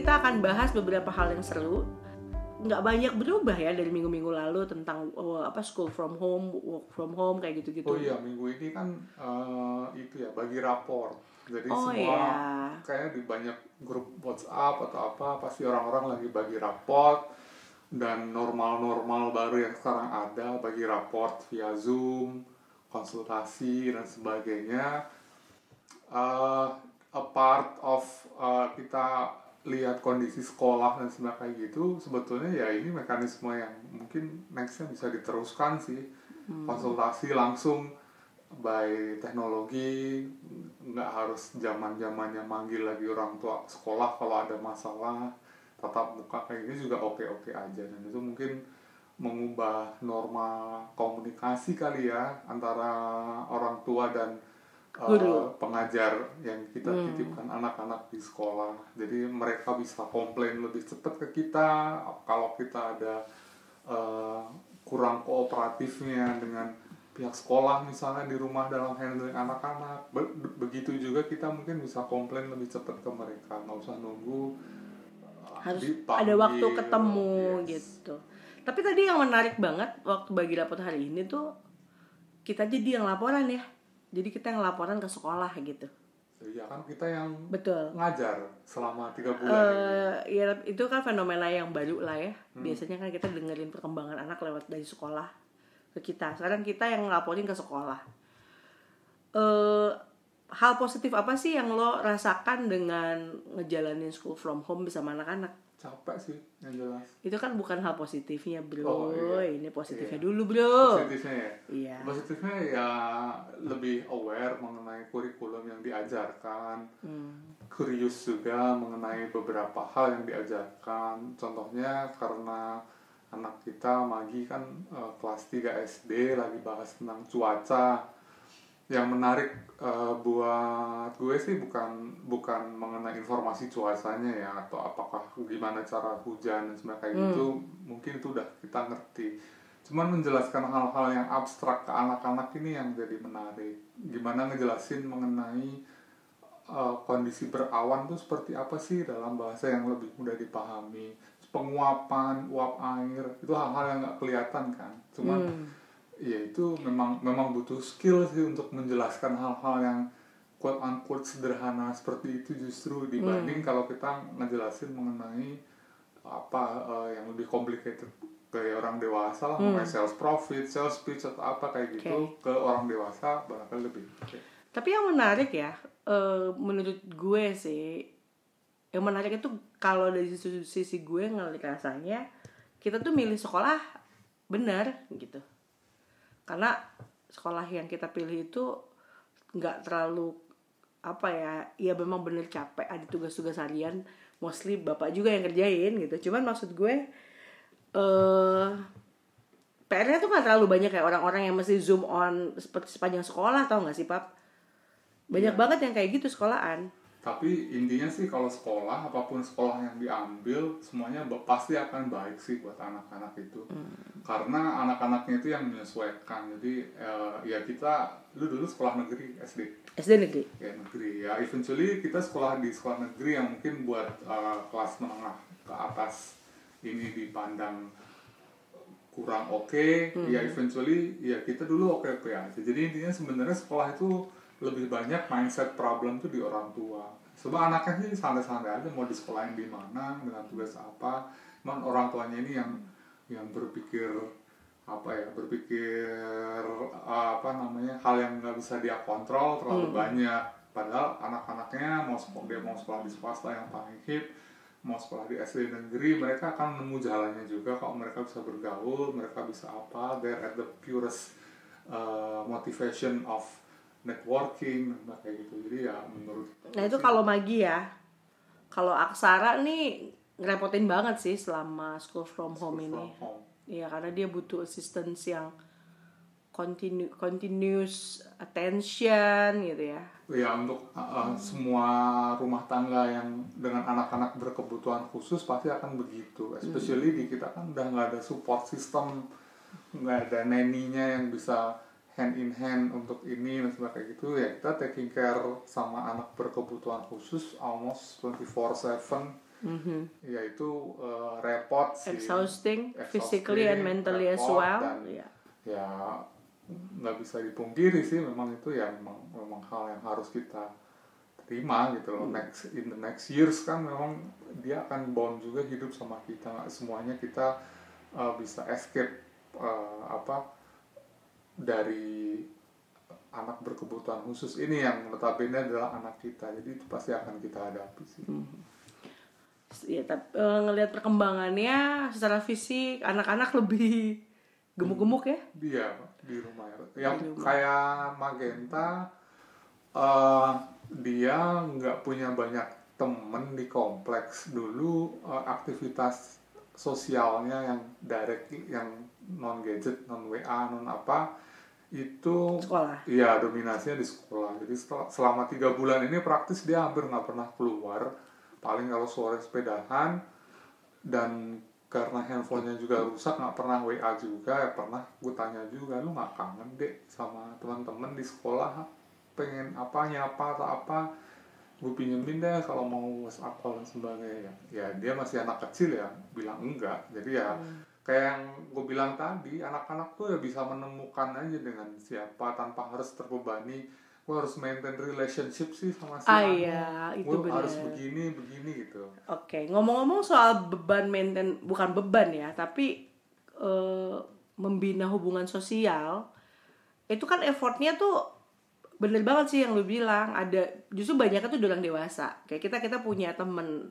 kita akan bahas beberapa hal yang seru. Nggak banyak berubah ya dari minggu-minggu lalu tentang oh, apa school from home, work from home kayak gitu-gitu. Oh iya minggu ini kan eh, itu ya bagi rapor. Jadi Oh, semua iya. kayaknya di banyak grup WhatsApp atau apa pasti orang-orang lagi bagi raport dan normal-normal baru yang sekarang ada bagi raport via Zoom, konsultasi dan sebagainya. Eh, a part of eh, kita lihat kondisi sekolah dan sebagainya kayak gitu sebetulnya ya ini mekanisme yang mungkin nextnya bisa diteruskan sih. Konsultasi langsung by teknologi nggak harus zaman zamannya manggil lagi orang tua sekolah kalau ada masalah tatap muka kayak gini juga oke oke aja. Dan itu mungkin mengubah norma komunikasi kali ya antara orang tua dan uh, Guru. pengajar yang kita titipkan anak-anak di sekolah jadi mereka bisa komplain lebih cepat ke kita kalau kita ada uh, kurang kooperatifnya dengan pihak sekolah misalnya di rumah dalam handling anak-anak Be- be- begitu juga kita mungkin bisa komplain lebih cepat ke mereka nggak usah nunggu uh, harus dipanggil. ada waktu ketemu Yes. gitu. Tapi tadi yang menarik banget waktu bagi lapor hari ini tuh kita jadi yang laporan ya. Jadi kita yang laporan ke sekolah gitu. Iya kan kita yang Betul. ngajar selama tiga bulan ini. Eh ya itu kan fenomena yang baru lah ya. Biasanya kan kita dengerin perkembangan anak lewat dari sekolah ke kita. Sekarang kita yang ngelaporin ke sekolah. Eh hal positif apa sih yang lo rasakan dengan ngejalanin school from home bersama anak-anak? Capek sih yang jelas Itu kan bukan hal positifnya, Bro. Oh, iya. Ini positifnya Iya. dulu, Bro. positifnya ya Iya. positifnya ya lebih aware mengenai kurikulum yang diajarkan Hmm. curious juga mengenai beberapa hal yang diajarkan contohnya karena anak kita Magi kan eh, kelas 3 SD lagi bahas tentang cuaca yang menarik eh, buat gue sih bukan bukan mengenai informasi cuacanya ya atau apakah gimana cara hujan dan sebagainya kayak gitu mungkin itu udah kita ngerti. Cuman menjelaskan hal-hal yang abstrak ke anak-anak ini yang jadi menarik. Gimana ngejelasin mengenai uh, kondisi berawan tuh seperti apa sih dalam bahasa yang lebih mudah dipahami? Penguapan uap air itu hal-hal yang nggak kelihatan kan? Cuman Hmm. Ya itu memang memang butuh skill sih untuk menjelaskan hal-hal yang quote unquote sederhana seperti itu justru dibanding kalau kita ngejelasin mengenai apa uh, yang lebih complicated kayak orang dewasa lah mengenai sales profit, sales pitch atau apa kayak gitu ke orang dewasa barangkali lebih oke. Tapi yang menarik ya, eh, menurut gue sih, yang menarik itu kalau dari sisi, sisi gue ngeliat rasanya, kita tuh milih sekolah benar gitu. Karena sekolah yang kita pilih itu nggak terlalu apa ya, ya memang bener capek ada tugas-tugas harian, mostly bapak juga yang kerjain gitu. Cuman maksud gue, eh PR-nya tuh nggak terlalu banyak kayak orang-orang yang mesti zoom on seperti sepanjang sekolah tau nggak sih pap? Banyak banget yang kayak gitu sekolahan. Tapi intinya sih kalau sekolah apa pun sekolah yang diambil semuanya pasti akan baik sih buat anak-anak itu. Karena anak-anaknya itu yang menyesuaikan. Jadi eh, ya kita lu dulu sekolah negeri SD SD negeri. ya negeri ya eventually kita sekolah di sekolah negeri yang mungkin buat uh, kelas menengah ke atas ini dipandang kurang oke ya eventually ya kita dulu oke oke aja jadi intinya sebenarnya sekolah itu lebih banyak mindset problem tuh di orang tua. Sebab anaknya sih santai-santai aja mau di sekolah yang di mana dengan tugas apa. Cuman orang tuanya ini yang yang berpikir apa ya berpikir apa namanya hal yang nggak bisa dia kontrol terlalu banyak. Padahal anak-anaknya mau sekolah dia mau sekolah di swasta yang paling hip mau sekolah di SD negeri mereka akan nemu jalannya juga kalau mereka bisa bergaul mereka bisa apa. They're at the purest uh, motivation of networking nah, kayak gitu jadi ya menurut Nah itu kalau Magi ya, kalau Aksara nih ngerepotin banget sih selama school from home ini. from home. Iya karena dia butuh assistance yang continue continuous attention gitu ya. Ya untuk uh, uh, semua rumah tangga yang dengan anak-anak berkebutuhan khusus pasti akan begitu. Especially di kita kan udah nggak ada support system, nggak ada neninya yang bisa hand in hand untuk ini dan sebagainya gitu ya kita taking care sama anak berkebutuhan khusus almost 24/7 yaitu eh, repot sih. Exhausting, Exhausting, physically and mentally as well dan- Iya. ya nggak bisa dipungkiri sih memang itu ya memang memang hal yang harus kita terima gitu loh. Next in the next years kan memang dia akan bound juga hidup sama kita. Nggak semuanya kita uh, bisa escape uh, apa dari anak berkebutuhan khusus ini yang notabene adalah anak kita. Jadi itu pasti akan kita hadapi sih. Ya tapi eh, ngelihat perkembangannya secara fisik anak-anak lebih gemuk-gemuk ya? Dia di rumah ya. yang Di rumah. kayak Magenta eh dia nggak punya banyak temen di kompleks. Dulu eh, aktivitas sosialnya yang direct yang non gadget non WA non apa itu sekolah? Iya dominasinya di sekolah. Jadi setelah- selama tiga bulan ini praktis dia hampir nggak pernah keluar. Paling kalau sore sepedahan dan karena handphonenya juga rusak nggak pernah WA juga ya pernah gue tanya juga lu nggak kangen dek sama teman-teman di sekolah? Pengen apa nyapa atau apa? Gue pinjemin deh kalau mau WhatsApp call dan sebagainya. Ya dia masih anak kecil ya bilang enggak. Jadi ya kayak yang gue bilang tadi anak-anak tuh ya bisa menemukan aja dengan siapa tanpa harus terbebani gue harus maintain relationship sih sama si Ah, anu. iya, itu Gua harus begini begini gitu Oke, ngomong-ngomong soal beban maintain, bukan beban ya, tapi eh, membina hubungan sosial, itu kan effortnya tuh bener banget sih yang lu bilang. Ada justru banyaknya tuh orang dewasa. Kayak kita kita punya temen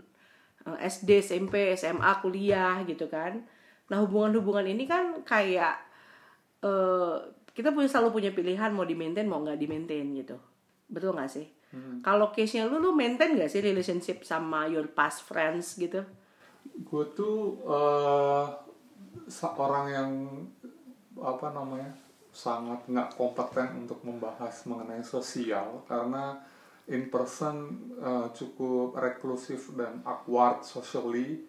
eh, SD, SMP, SMA, kuliah gitu kan. Nah hubungan-hubungan ini kan kayak eh, kita punya selalu punya pilihan mau di maintain mau nggak di maintain gitu. Betul nggak sih? Kalau case-nya lu, lu maintain gak sih relationship sama your past friends gitu? gue tuh eh seorang yang apa namanya sangat nggak kompeten untuk membahas mengenai sosial karena in person eh, cukup reklusif dan awkward socially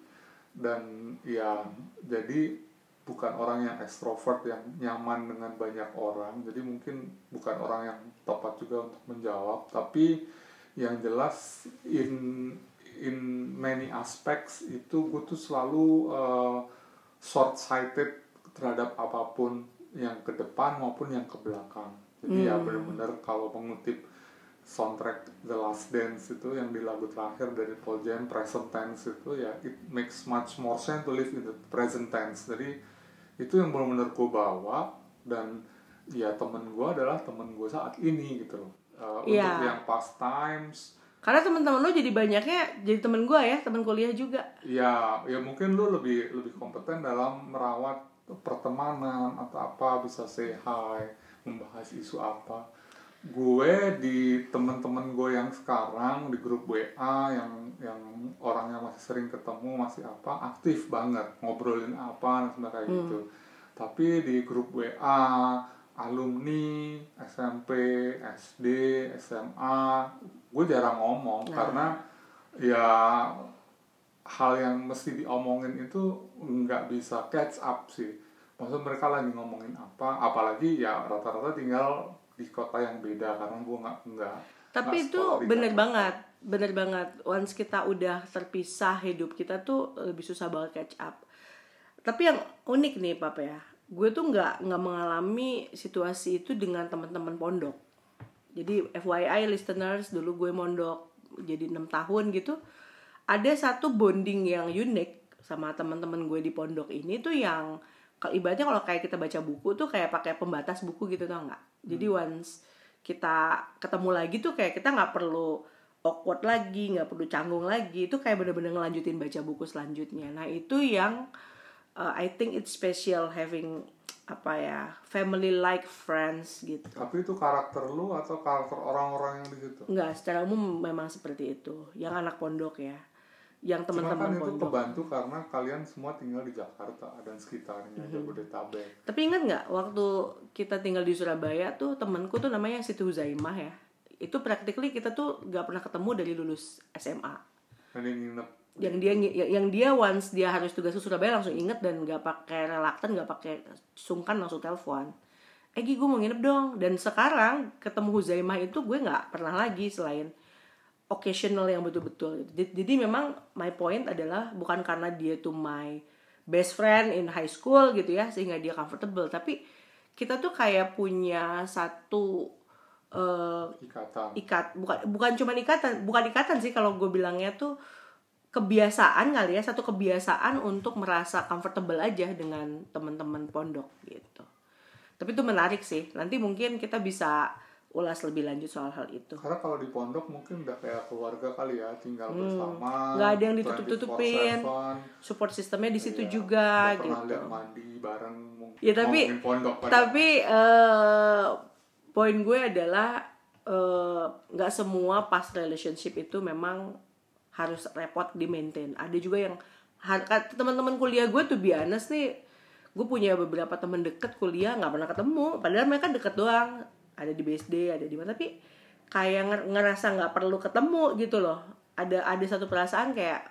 dan ya jadi bukan orang yang ekstrovert yang nyaman dengan banyak orang. Jadi mungkin bukan orang yang tepat juga untuk menjawab. Tapi yang jelas in in many aspects itu gue tuh selalu short sighted terhadap apa pun yang ke depan maupun yang ke belakang. Jadi ya benar-benar kalau mengutip soundtrack The Last Dance itu yang di lagu terakhir dari Paul Jam present tense itu ya it makes much more sense to live in the present tense jadi itu yang benar-benar gue bawa dan ya temen gue adalah temen gue saat ini gitu loh Uh, Iya. untuk yang past times Karena teman-teman lu jadi banyaknya jadi temen gua ya, temen kuliah juga. ya ya mungkin lu lebih lebih kompeten dalam merawat pertemanan atau apa bisa say hi membahas isu apa gue di teman-teman gue yang sekarang di grup WA yang yang orangnya masih sering ketemu masih apa aktif banget ngobrolin apa dan sebagainya kayak gitu. Tapi di grup WA alumni SMP SD SMA gue jarang ngomong karena ya hal yang mesti diomongin itu nggak bisa catch up sih. Maksud mereka lagi ngomongin apa apalagi ya rata-rata tinggal di kota yang beda karena gue nggak nggak Tapi nggak itu bener banget, bener banget. Once kita udah terpisah hidup kita tuh lebih susah banget catch up. Tapi yang unik nih papa ya, gue tuh nggak nggak mengalami situasi itu dengan teman-teman pondok. Jadi FYI listeners dulu gue mondok jadi enam tahun gitu. Ada satu bonding yang unik sama teman-teman gue di pondok ini tuh yang ibaratnya kalau kayak kita baca buku tuh kayak pakai pembatas buku gitu tau nggak? Jadi once kita ketemu lagi tuh kayak kita nggak perlu awkward lagi, nggak perlu canggung lagi. Itu kayak bener-bener ngelanjutin baca buku selanjutnya. Nah itu yang uh, I think it's special having apa ya family like friends gitu. tapi itu karakter lu atau karakter orang-orang yang di situ Enggak, secara umum memang seperti itu. Yang anak pondok ya. Yang kan teman-teman itu kebantu karena kalian semua tinggal di Jakarta dan sekitarnya Mhm. Jabodetabek Tapi ingat nggak waktu kita tinggal di Surabaya tuh temanku tuh namanya Siti Huzaimah ya. Itu practically kita tuh nggak pernah ketemu dari lulus SMA. dan yang nginep Yang dia yang dia once dia harus tugas ke Surabaya langsung inget dan nggak pakai relaktan, nggak pakai sungkan langsung telepon. Eh Gi, gue mau nginep dong. Dan sekarang ketemu Huzaimah itu gue nggak pernah lagi selain occasional yang betul-betul gitu. jadi, jadi memang my point adalah bukan karena dia tuh my best friend in high school gitu ya sehingga dia comfortable. Tapi kita tuh kayak punya satu eh, ikatan. ikat bukan bukan cuma ikatan bukan ikatan sih kalau gue bilangnya tuh kebiasaan kali ya satu kebiasaan untuk merasa comfortable aja dengan teman-teman pondok gitu. Tapi itu menarik sih. Nanti mungkin kita bisa ulas lebih lanjut soal hal itu karena kalau di pondok mungkin udah kayak keluarga kali ya tinggal bersama Hmm. Nggak ada yang ditutup-tutupin. 24/7. support sistemnya di situ Iya, juga pernah gitu lihat mandi bareng Ya, tapi- pondok pada tapi eh, poin gue adalah eh, nggak semua past relationship itu memang harus repot di maintain ada juga yang teman-teman kuliah gue tuh biasa nih gue punya beberapa teman deket kuliah nggak pernah ketemu padahal mereka deket doang ada di BSD ada di mana. Tapi kayak nger- ngerasa nggak perlu ketemu gitu loh. Ada ada satu perasaan kayak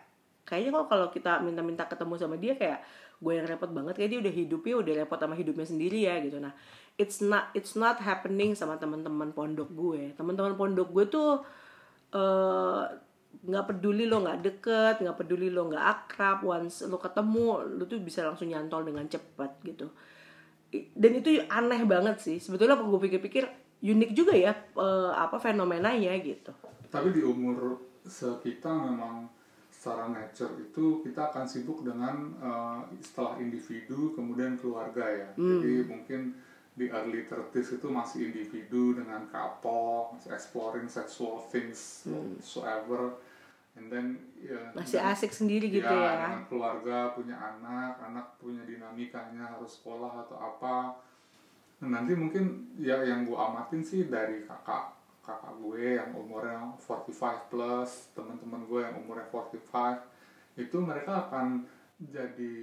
kayaknya kok kalau kita minta-minta ketemu sama dia kayak gue yang repot banget kayak dia udah hidupnya udah repot sama hidupnya sendiri ya gitu. Nah it's not it's not happening sama teman-teman pondok gue. Teman-teman pondok gue tuh eh, nggak peduli lo nggak deket nggak peduli lo nggak akrab. Once lo ketemu lo tuh bisa langsung nyantol dengan cepat gitu dan itu aneh banget sih. Sebetulnya kalau gue pikir-pikir unik juga ya eh, apa fenomenanya gitu. Tapi di umur sekitar memang secara nature itu kita akan sibuk dengan eh, setelah individu kemudian keluarga ya. Hmm. jadi mungkin di early 30s itu masih individu dengan couple masih exploring sexual things whatsoever and then ya masih dan- asik sendiri gitu ya, ya, dengan keluarga punya anak anak punya dinamikanya harus sekolah atau apa. Nah, nanti mungkin ya yang gue amatin sih dari kakak kakak gue yang umurnya 45 plus teman-teman gue yang umurnya 45 itu mereka akan jadi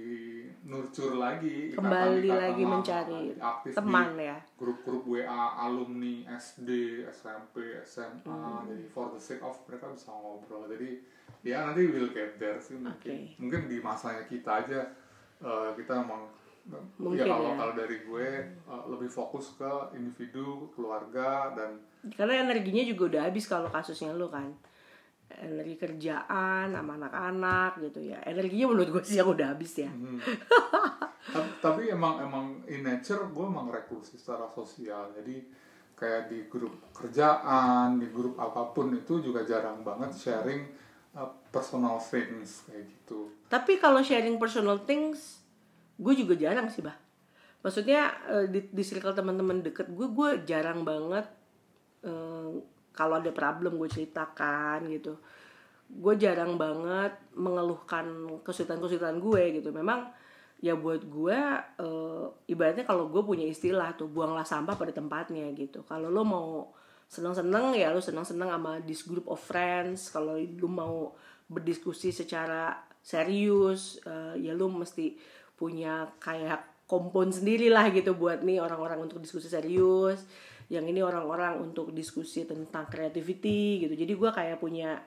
nurture lagi ikatan- kembali ikatan lagi lama, mencari aktif di teman ya grup-grup WA alumni SD, SMP, SMA Hmm. jadi for the sake of mereka bisa ngobrol jadi ya nanti will get there sih mungkin Oke. mungkin di masanya kita aja eh, kita emang Mungkin ya kalau ya. kalau dari gue eh, lebih fokus ke individu keluarga dan karena energinya juga udah habis kalau kasusnya lu kan energi kerjaan sama anak-anak gitu ya. Energinya menurut gue sih yang udah habis ya. Hmm. tapi, tapi emang emang in nature gue emang reklusi secara sosial. Jadi kayak di grup kerjaan di grup apa pun itu juga jarang banget sharing uh, personal things kayak gitu. Tapi kalau sharing personal things gue juga jarang sih bah. Maksudnya eh, di, di circle teman-teman deket gue gue jarang banget eh, kalau ada problem gue ceritakan gitu. Gue jarang banget mengeluhkan kesulitan-kesulitan gue gitu. Memang ya buat gue eh, ibaratnya kalau gue punya istilah tuh buanglah sampah pada tempatnya gitu. Kalau lo mau seneng-seneng ya lo seneng-seneng sama this group of friends. Kalau lo mau berdiskusi secara serius eh, ya lo mesti punya kayak kompon sendiri lah gitu buat nih orang-orang untuk diskusi serius yang ini orang-orang untuk diskusi tentang creativity gitu. Jadi gue kayak punya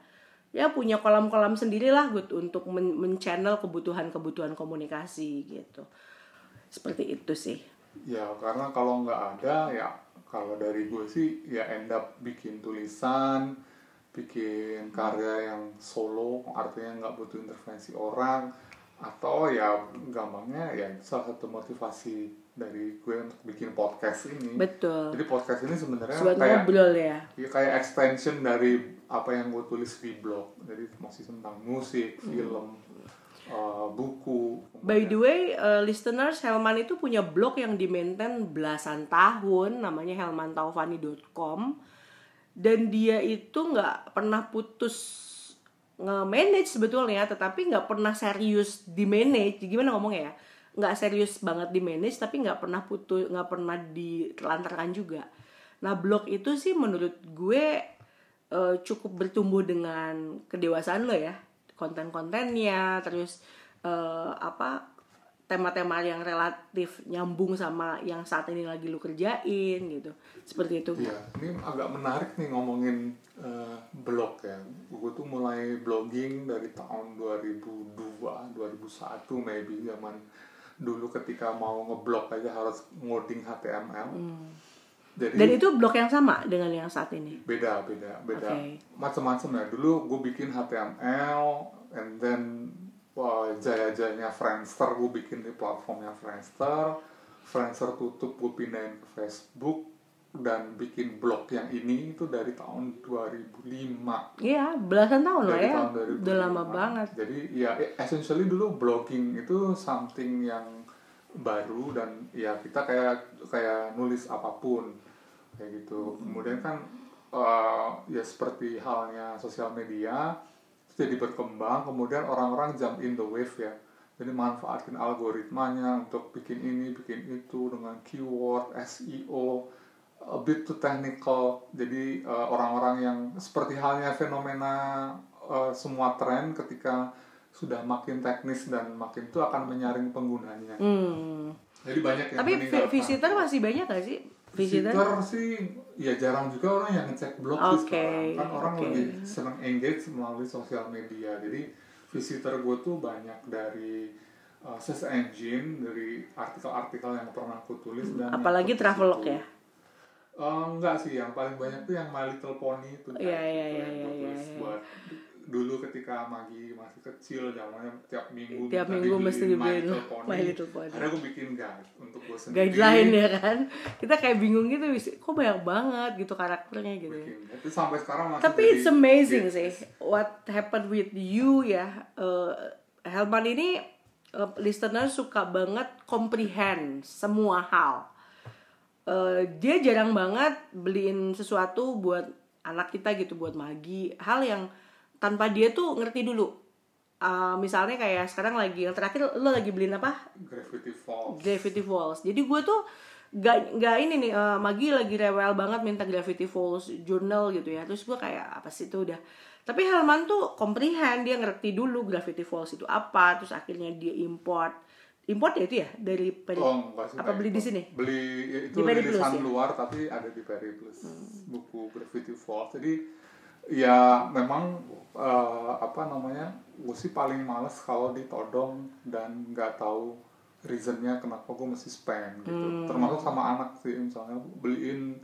ya punya kolam-kolam sendiri lah gitu untuk men- men-channel kebutuhan-kebutuhan komunikasi gitu. Seperti itu sih. Ya karena kalau nggak ada ya kalau dari gue sih ya end up bikin tulisan bikin karya yang solo artinya nggak butuh intervensi orang atau ya gampangnya ya salah satu motivasi dari gue untuk bikin podcast ini betul jadi podcast ini sebenarnya kayak ngobrol ya ya kayak extension dari apa yang gue tulis di blog jadi masih tentang musik Hmm. film uh, buku By the way, uh, listeners, Helman itu punya blog yang di-maintain belasan tahun, namanya helmantaufani.com. Dan dia itu nggak pernah putus nge-manage sebetulnya, tetapi nggak pernah serius di-manage. Gimana ngomongnya ya? Nggak serius banget di-manage, tapi nggak pernah putus, nggak pernah ditelantarkan juga. Nah, blog itu sih menurut gue eh, cukup bertumbuh dengan kedewasaan lo ya konten-kontennya terus eh, apa tema-tema yang relatif nyambung sama yang saat ini lagi lu kerjain gitu seperti itu Iya, ini agak menarik nih ngomongin eh, blog ya. Gue tuh mulai blogging dari tahun 2002, 2001 maybe zaman dulu ketika mau ngeblog aja harus ngoding HTML. jadi Dan itu blog yang sama dengan yang saat ini. beda beda beda Oke. macam-macam ya dulu gue bikin HTML and then wah, jaya-jayanya Friendster gue bikin di platformnya Friendster Friendster tutup gue pindahin ke Facebook dan bikin blog yang ini itu dari tahun 2005 Iya, belasan tahun lah dari ya. tahun 2005. Udah lama banget. jadi ya essentially dulu blogging itu something yang baru dan ya kita kayak kayak nulis apa pun kayak gitu kemudian kan eh, ya seperti halnya sosial media itu jadi berkembang kemudian orang-orang jump in the wave ya jadi manfaatin algoritmanya untuk bikin ini bikin itu dengan keyword SEO bit too technical jadi eh, orang-orang yang seperti halnya fenomena eh, semua tren ketika sudah makin teknis dan makin itu akan menyaring penggunanya Hmm. jadi banyak yang Tapi visitor masih banyak gak sih? Visitor? Visitor sih ya jarang juga orang yang ngecek blog sih Oke, sekarang kan orang oke. lebih senang engage melalui sosial media jadi visitor gue tuh banyak dari uh, search engine dari artikel-artikel yang pernah aku tulis dan yang Apalagi Travelog ya? Eh, enggak sih yang paling banyak tuh yang My Little Pony itu Iya, kan, iya, iya, iya, iya, iya. buat dulu ketika Magi masih kecil zamannya tiap minggu Tiap minggu mesti dibeliin My Little Pony. akhirnya gue bikin guide untuk gue sendiri Guideline ya kan? Kita kayak bingung gitu, kok banyak banget gitu karakternya gitu bikin itu sampai sekarang masih Tapi it's amazing sih what happened with you ya. Eh, Helman ini eh, listener suka banget comprehend semua hal. Eh, dia jarang banget beliin sesuatu buat anak kita gitu buat Magi. Hal yang tanpa dia tuh ngerti dulu. Eh, misalnya kayak sekarang lagi yang terakhir lo lagi beliin apa? Gravity Falls Gravity Falls. Jadi gue tuh gak, gak ini nih, eh, Magi lagi rewel banget minta Gravity Falls journal gitu ya. Terus gue kayak apa sih itu udah. Tapi Helman tuh comprehend, dia ngerti dulu Gravity Falls itu apa. Terus akhirnya dia import. Import ya itu ya dari Peri- Oh, enggak sih, apa beli di sini? Beli ya itu Di Peri Plus, ya? Hmm. luar tapi ada di Peri Plus buku Gravity Falls. Jadi ya memang eh, apa namanya? Gue sih paling males kalau ditodong dan nggak tahu reasonnya kenapa gue mesti spend gitu. Hmm. Termasuk sama anak sih misalnya beliin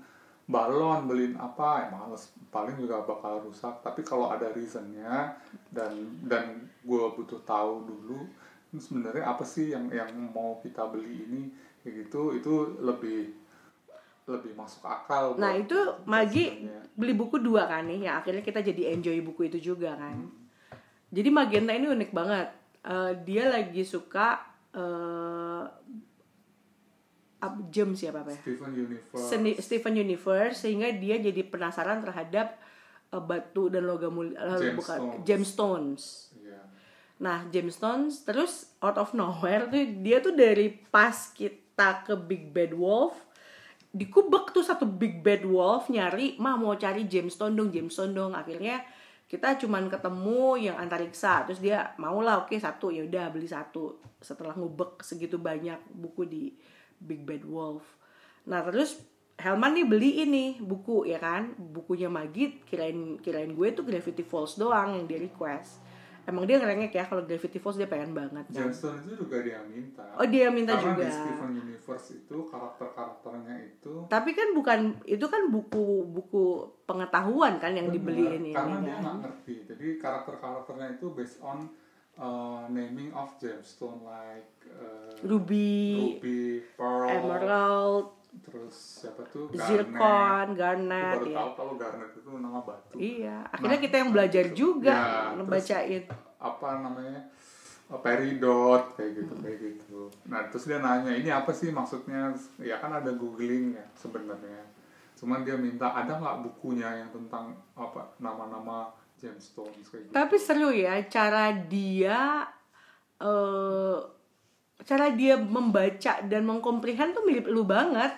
balon, beliin apa ya males. Paling juga bakal rusak. Tapi kalau ada reasonnya dan dan gue butuh tahu dulu sebenarnya apa sih yang yang mau kita beli ini kayak gitu itu lebih lebih masuk akal Nah buat- itu Magi beli buku dua kan nih, yang akhirnya kita jadi enjoy buku itu juga kan. Jadi Magenta ini unik banget. Eh, dia lagi suka James siapa apa ya? Steven Universe Seni- Steven Universe sehingga dia jadi penasaran terhadap eh, batu dan logam mulia eh, bukan Gemstones. gemstones. Iya. Nah, gemstones terus out of nowhere tuh dia tuh dari pas kita ke Big Bad Wolf dikubek tuh satu Big Bad Wolf nyari mah mau cari gemstone dong gemstone dong. Akhirnya kita cuman ketemu yang antariksa terus dia mau lah oke satu. Ya udah beli satu. Setelah ngubek segitu banyak buku di Big Bad Wolf. Nah terus Helman nih beli ini buku ya kan? Bukunya Magit kirain kirain gue tuh Gravity Falls doang yang dia request emang dia ngerengek ya kalau Gravity Falls dia pengen banget kan? Itu juga dia minta. Oh dia minta karena juga. Di Steven Universe itu karakter-karakternya itu tapi kan bukan itu kan buku-buku pengetahuan kan yang dibeliin ini karena dia kan nggak ngerti. Jadi karakter-karakternya itu based on uh, naming of gemstone like uh, ruby, ruby, pearl, emerald terus siapa tuh? Zircon Aku garnet baru ya tahu kalau garnet itu nama batu. Iya akhirnya Nah, kita yang belajar itu. juga Ya, ngebacain. apa namanya? Uh, peridot kayak gitu kayak gitu. Nah terus dia nanya ini apa sih maksudnya? Ya kan ada googling ya sebenarnya. Cuman dia minta ada nggak bukunya yang tentang apa nama-nama gemstones? Kayak gitu. Tapi seru ya cara dia eh cara dia membaca dan mengkomprehend tuh mirip lu banget.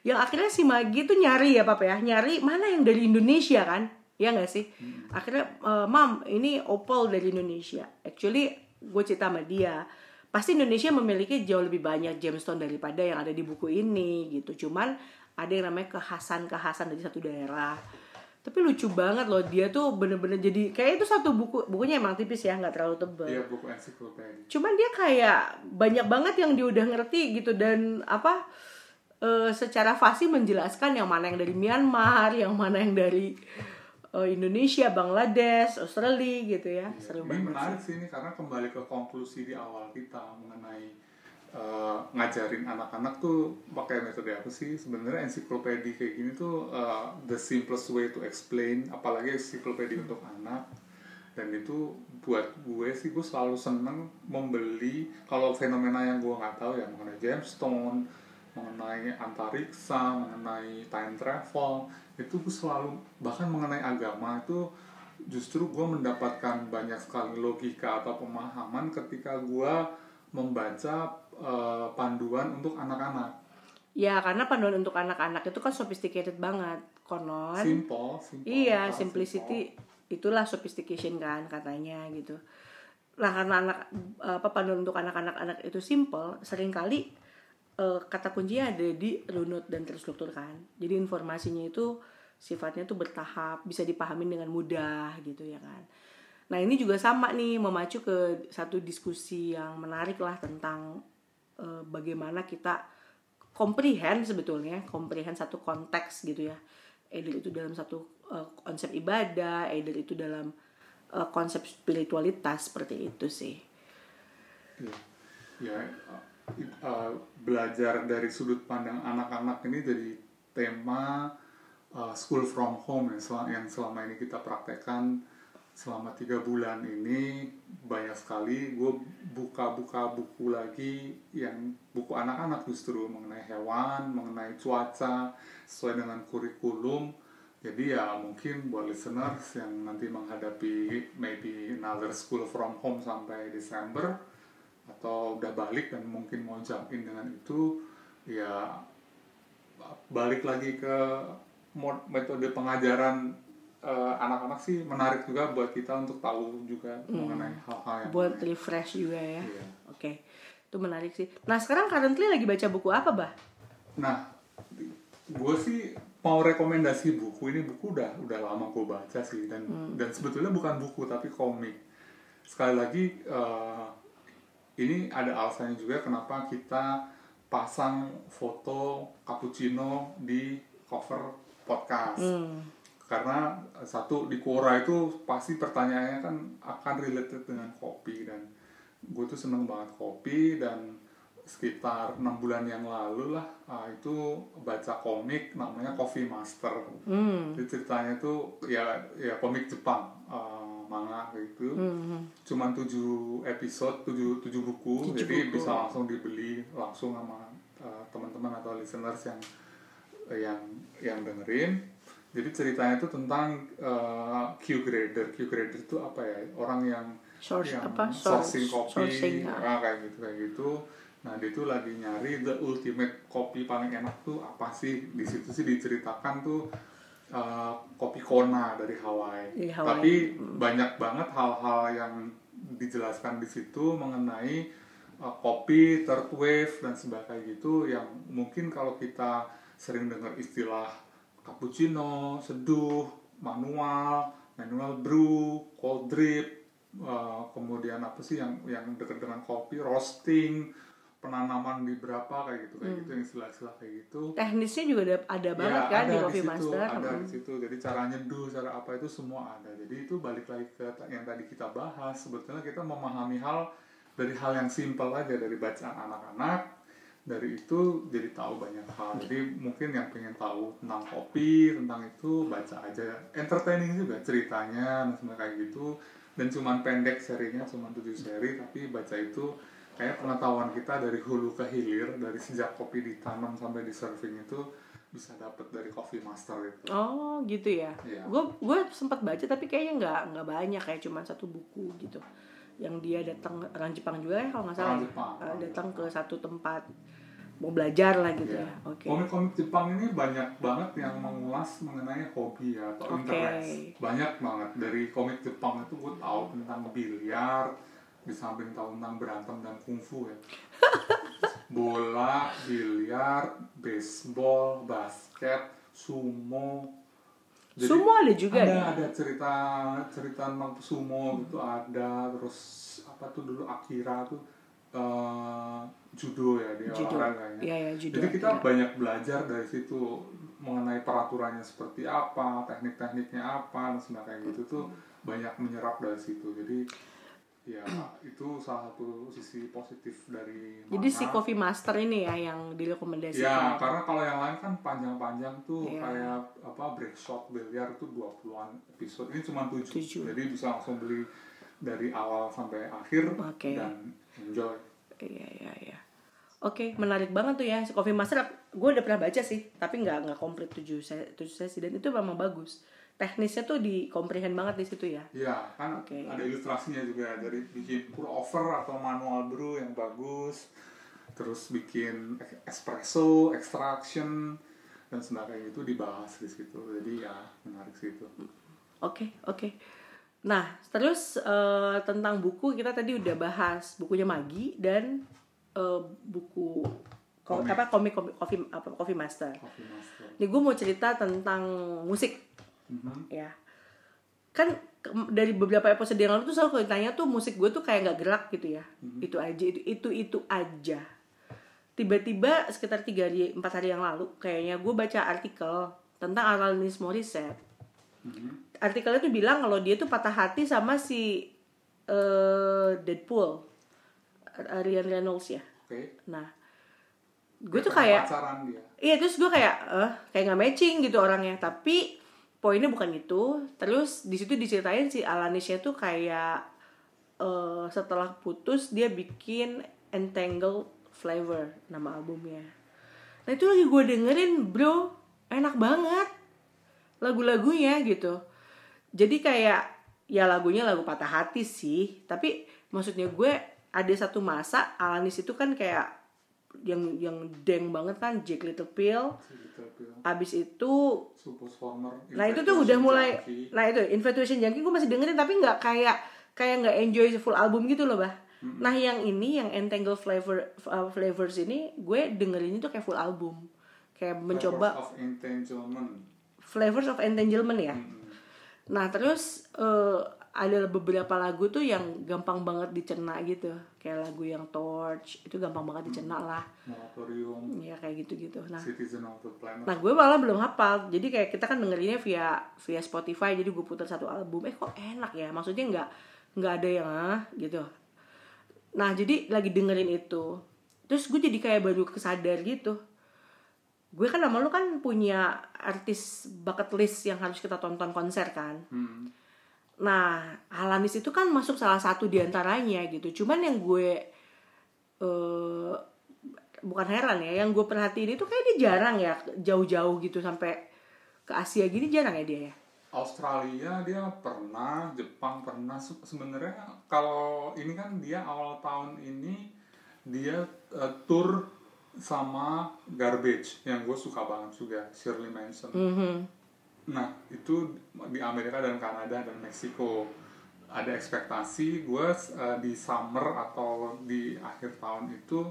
Yang akhirnya si Magi tuh nyari ya papa ya. Nyari mana yang dari Indonesia kan? Ya nggak sih? Akhirnya eh, mam ini opal dari Indonesia. Actually gue cerita sama dia. Pasti Indonesia memiliki jauh lebih banyak gemstone daripada yang ada di buku ini gitu. Cuman ada yang namanya kekhasan-kekhasan dari satu daerah tapi lucu banget loh dia tuh bener-bener jadi kayak itu satu buku bukunya emang tipis ya nggak terlalu tebal Iya buku ensiklopedia cuman dia kayak banyak banget yang dia udah ngerti gitu dan apa eh, secara fasih menjelaskan yang mana yang dari Myanmar, yang mana yang dari eh, Indonesia, Bangladesh, Australia gitu ya. Seru ini banget. menarik sih ini karena kembali ke konklusi di awal kita mengenai eh, ngajarin anak-anak tuh pakai metode apa sih? Sebenarnya ensiklopedia kayak gini tuh eh, the simplest way to explain apalagi ensiklopedia untuk anak. Dan itu buat gue sih gue selalu seneng membeli. Kalau fenomena yang gue nggak tahu ya mengenai gemstone mengenai antariksa mengenai time travel itu gue selalu bahkan mengenai agama itu justru gue mendapatkan banyak sekali logika atau pemahaman ketika gue membaca eh, panduan untuk anak-anak Ya karena panduan untuk anak-anak itu kan sophisticated banget, konon. simple, simple Iya, sangat simplicity itulah sophistication kan katanya gitu. Nah karena anak apa panduan untuk anak-anak anak itu simple, sering kali eh, kata kuncinya ada di runut dan terstruktur kan. Jadi informasinya itu sifatnya tuh bertahap, bisa dipahami dengan mudah gitu ya kan. Nah ini juga sama nih memacu ke satu diskusi yang menarik lah tentang eh, bagaimana kita comprehend sebetulnya, comprehend satu konteks gitu ya. Either itu dalam satu eh, konsep ibadah, either itu dalam eh, konsep spiritualitas seperti itu sih. Ya, ya uh, belajar dari sudut pandang anak-anak ini jadi tema uh, school from home ya, sel- yang selama ini kita praktekkan selama tiga bulan ini banyak sekali gue buka-buka buku lagi yang buku anak-anak justru mengenai hewan, mengenai cuaca sesuai dengan kurikulum. Jadi ya mungkin buat listeners yang nanti menghadapi maybe another school from home sampai Desember atau udah balik dan mungkin mau jump in dengan itu ya balik lagi ke metode pengajaran eh, anak-anak sih menarik juga buat kita untuk tahu juga mengenai hal-hal yang Buat refresh juga ya. Iya. Oke. Itu menarik sih. Nah, sekarang currently lagi baca buku apa, Bah? Nah, gue sih mau rekomendasi buku ini buku udah udah lama gue baca sih dan dan sebetulnya bukan buku tapi komik. Sekali lagi eh, ini ada alasannya juga kenapa kita pasang foto cappuccino di cover podcast. Karena eh, satu di Quora itu pasti pertanyaannya kan akan related dengan kopi dan gue tuh seneng banget kopi dan sekitar enam bulan yang lalu lah ah, itu baca komik namanya Coffee Master. Hmm. Jadi ceritanya tuh ya ya komik Jepang ah, manga gitu. Hmm. Cuman tujuh episode, tujuh, tujuh buku, Tujuh jadi buku. bisa langsung dibeli langsung sama ah, teman-teman atau listeners yang yang yang dengerin. Jadi ceritanya itu tentang ah, Q grader. Q grader itu apa ya? Orang yang Source yang apa? sourcing Source- kopi sourcing, ah, kayak gitu kayak gitu nah dia tuh lagi nyari the ultimate kopi paling enak tuh apa sih di situ sih diceritakan tuh uh, kopi Kona dari Hawaii. Hawaii. tapi banyak banget hal-hal yang dijelaskan di situ mengenai uh, kopi third wave dan sebagainya gitu yang mungkin kalau kita sering dengar istilah cappuccino, seduh, manual, manual brew, cold drip, uh, kemudian apa sih yang yang dekat dengan kopi, roasting, penanaman di berapa kayak gitu kayak gitu yang istilah-istilah kayak gitu. Teknisnya juga ada, ada banget Ya, kan di ada Coffee situ, Master. Ada Hmm. di situ. Jadi cara nyeduh, cara apa itu semua ada. Jadi itu balik lagi ke yang tadi kita bahas. Sebetulnya kita memahami hal dari hal yang simpel aja dari bacaan anak-anak. Dari itu jadi tahu banyak hal. Jadi mungkin yang pengen tahu tentang kopi, tentang itu baca aja. Entertaining juga ceritanya, dan semua kayak gitu. Dan cuman pendek serinya, cuman 7 seri, tapi baca itu kayak pengetahuan kita dari hulu ke hilir, dari sejak kopi ditanam sampai di serving itu bisa dapat dari Coffee Master itu. Oh gitu ya. Gue gue sempat baca tapi kayaknya nggak nggak banyak kayak cuma satu buku gitu. Yang dia datang orang Jepang juga ya kalau nggak salah. Orang ya? Jepang. Eh, datang ke satu tempat mau belajar lah gitu Iya. ya. Oke. Komik-komik Jepang ini banyak banget yang mengulas mengenai hobi ya, atau Oke. interest. Banyak banget dari komik Jepang itu gue tahu tentang biliar, di samping tahu tentang berantem dan kungfu ya. Bola, biliar, baseball, basket, sumo. Sumo ada juga ada, ya? ada cerita cerita tentang sumo gitu ada terus apa tuh dulu Akira tuh eh, judo ya di Judo. olahraganya. Iya, iya, judo, Jadi kita iya. banyak belajar dari situ mengenai peraturannya seperti apa, teknik-tekniknya apa, dan sebagainya gitu tuh banyak menyerap dari situ. Jadi ya itu salah satu sisi positif dari Jadi si. Coffee Master ini ya yang direkomendasikan. Ya, karena kalau yang lain kan panjang-panjang tuh Iya. kayak apa break shot biliar itu 20-an episode. Ini cuma 7. Tujuh. Jadi bisa langsung beli dari awal sampai akhir Oke. dan enjoy. Iya iya iya. Oke, menarik banget tuh ya. Coffee Master gue udah pernah baca sih, tapi nggak nggak komplit tujuh tujuh sesi dan itu memang bagus. Teknisnya tuh di comprehend banget di situ ya. Ya, kan Oke. ada ilustrasinya juga dari bikin pour over atau manual brew yang bagus. Terus bikin espresso, extraction dan sebagainya itu dibahas di situ. Jadi ya menarik sih itu. Oke oke. Nah terus eh, tentang buku kita tadi udah bahas bukunya Magi dan eh, buku ko- Komik. apa komik komik Coffee apa Coffee Master. Coffee Master. Nih gue mau cerita tentang musik Mhm. ya kan ke- dari beberapa episode yang lalu tuh selalu ditanya tuh musik gue tuh kayak nggak gerak gitu ya itu aja itu itu itu aja tiba-tiba sekitar tiga hari empat hari yang lalu kayaknya gue baca artikel tentang Alanis Morissette Mhm. artikelnya tuh bilang kalau dia tuh patah hati sama si eh, Deadpool. Ryan Reynolds ya. Oke. nah gue tuh kayak. Iya terus gue kayak eh kayak nggak matching gitu orangnya. Tapi poinnya bukan itu. Terus di situ diceritain si Alanisnya tuh kayak eh setelah putus dia bikin Entangled Flavor nama albumnya. Nah itu lagi gue dengerin bro. Enak banget lagu-lagunya gitu. Jadi kayak ya lagunya lagu patah hati sih. Tapi maksudnya gue ada satu masa Alanis itu kan kayak yang yang deng banget kan Jack Little Pill abis itu nah itu tuh udah mulai Junkie. nah itu Infatuation Junkie gue masih dengerin tapi nggak kayak kayak nggak enjoy full album gitu loh bah. Nah yang ini yang Entangled Flavor uh, Flavors ini gue dengerin itu kayak full album. Kayak mencoba Flavors of Entanglement. Flavors of Entanglement ya. Mm-mm. Nah terus eh, ada beberapa lagu tuh yang gampang banget dicerna gitu. Kayak lagu yang Torch itu gampang banget dicerna lah. Moratorium. Ya kayak gitu-gitu. Nah Citizen of the Planet. Nah gue malah belum hafal. Jadi kayak kita kan dengerinnya via via Spotify Jadi gue putar satu album. Eh kok enak ya? Maksudnya nggak nggak ada yang ah gitu. Nah jadi lagi dengerin itu. Terus gue jadi kayak baru kesadar gitu Gue kan sama lu kan punya artis bucket list yang harus kita tonton konser kan Hmm. Nah, Alanis itu kan masuk salah satu di antaranya gitu. Cuman yang gue eh bukan heran ya, yang gue perhatiin itu kayak dia jarang ya jauh-jauh gitu sampai ke Asia gini jarang ya dia ya. Australia dia pernah, Jepang pernah. Se- Sebenarnya kalau ini kan dia awal tahun ini dia eh, tour sama Garbage yang gue suka banget juga Shirley Manson. Mhm. Nah itu di Amerika dan Kanada dan Meksiko ada ekspektasi gue eh, di summer atau di akhir tahun itu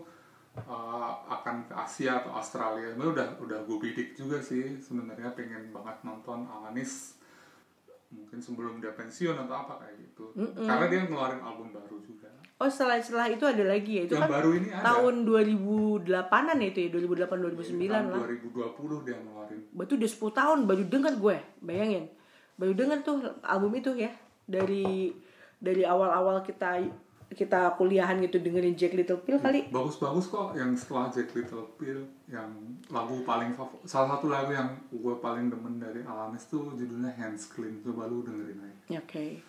eh, akan ke Asia atau Australia. Sebenarnya udah udah gue bidik juga sih sebenarnya pengen banget nonton Alanis mungkin sebelum dia pensiun atau apa kayak gitu. Karena dia ngeluarin album baru juga. Oh, setelah setelah itu ada lagi ya. Itu Yang kan baru ini ada. tahun 2008-an ya itu ya, 2008 2009 tahun lah. 2020 dia ngeluarin. Berarti udah 10 tahun baru denger gue, bayangin. Baru denger tuh album itu ya. Dari dari awal-awal kita kita kuliahan gitu dengerin Jack Little Pill kali. bagus-bagus kok yang setelah Jack Little Pill yang lagu paling favorit salah satu lagu yang gue paling demen dari Alanis tuh judulnya Hands Clean coba lu dengerin aja Oke.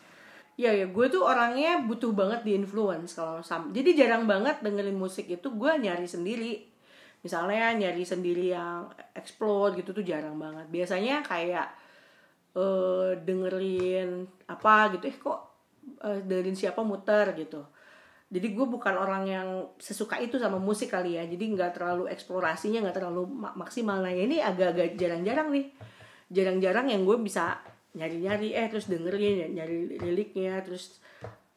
Ya ya, gue tuh orangnya butuh banget di influence kalau sam. Jadi jarang banget dengerin musik itu gue nyari sendiri. Misalnya nyari sendiri yang explore gitu tuh jarang banget. Biasanya kayak eh dengerin apa gitu, eh kok eh, dengerin siapa muter gitu. Jadi gue bukan orang yang sesuka itu sama musik kali ya. Jadi nggak terlalu eksplorasinya nggak terlalu ma- maksimal. Nah ini agak-agak jarang-jarang nih. Jarang-jarang yang gue bisa nyari-nyari eh terus dengerin nyari liriknya terus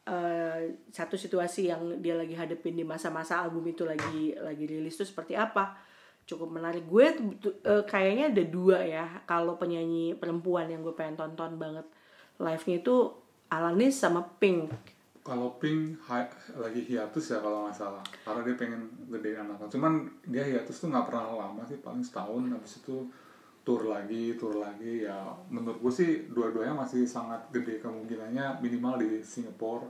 eh, satu situasi yang dia lagi hadepin di masa-masa album itu lagi lagi rilis tuh seperti apa. Cukup menarik. Gue eh, kayaknya ada dua ya kalau penyanyi perempuan yang gue pengen tonton banget. Live nya itu Alanis sama Pink. Kalau Pink hi- lagi hiatus ya kalau nggak salah. Karena dia pengen gedein anaknya cuman dia hiatus tuh nggak pernah lama sih paling setahun. Habis itu tour lagi tour lagi ya. Menurut gue sih dua-duanya masih sangat gede kemungkinannya minimal di Singapura.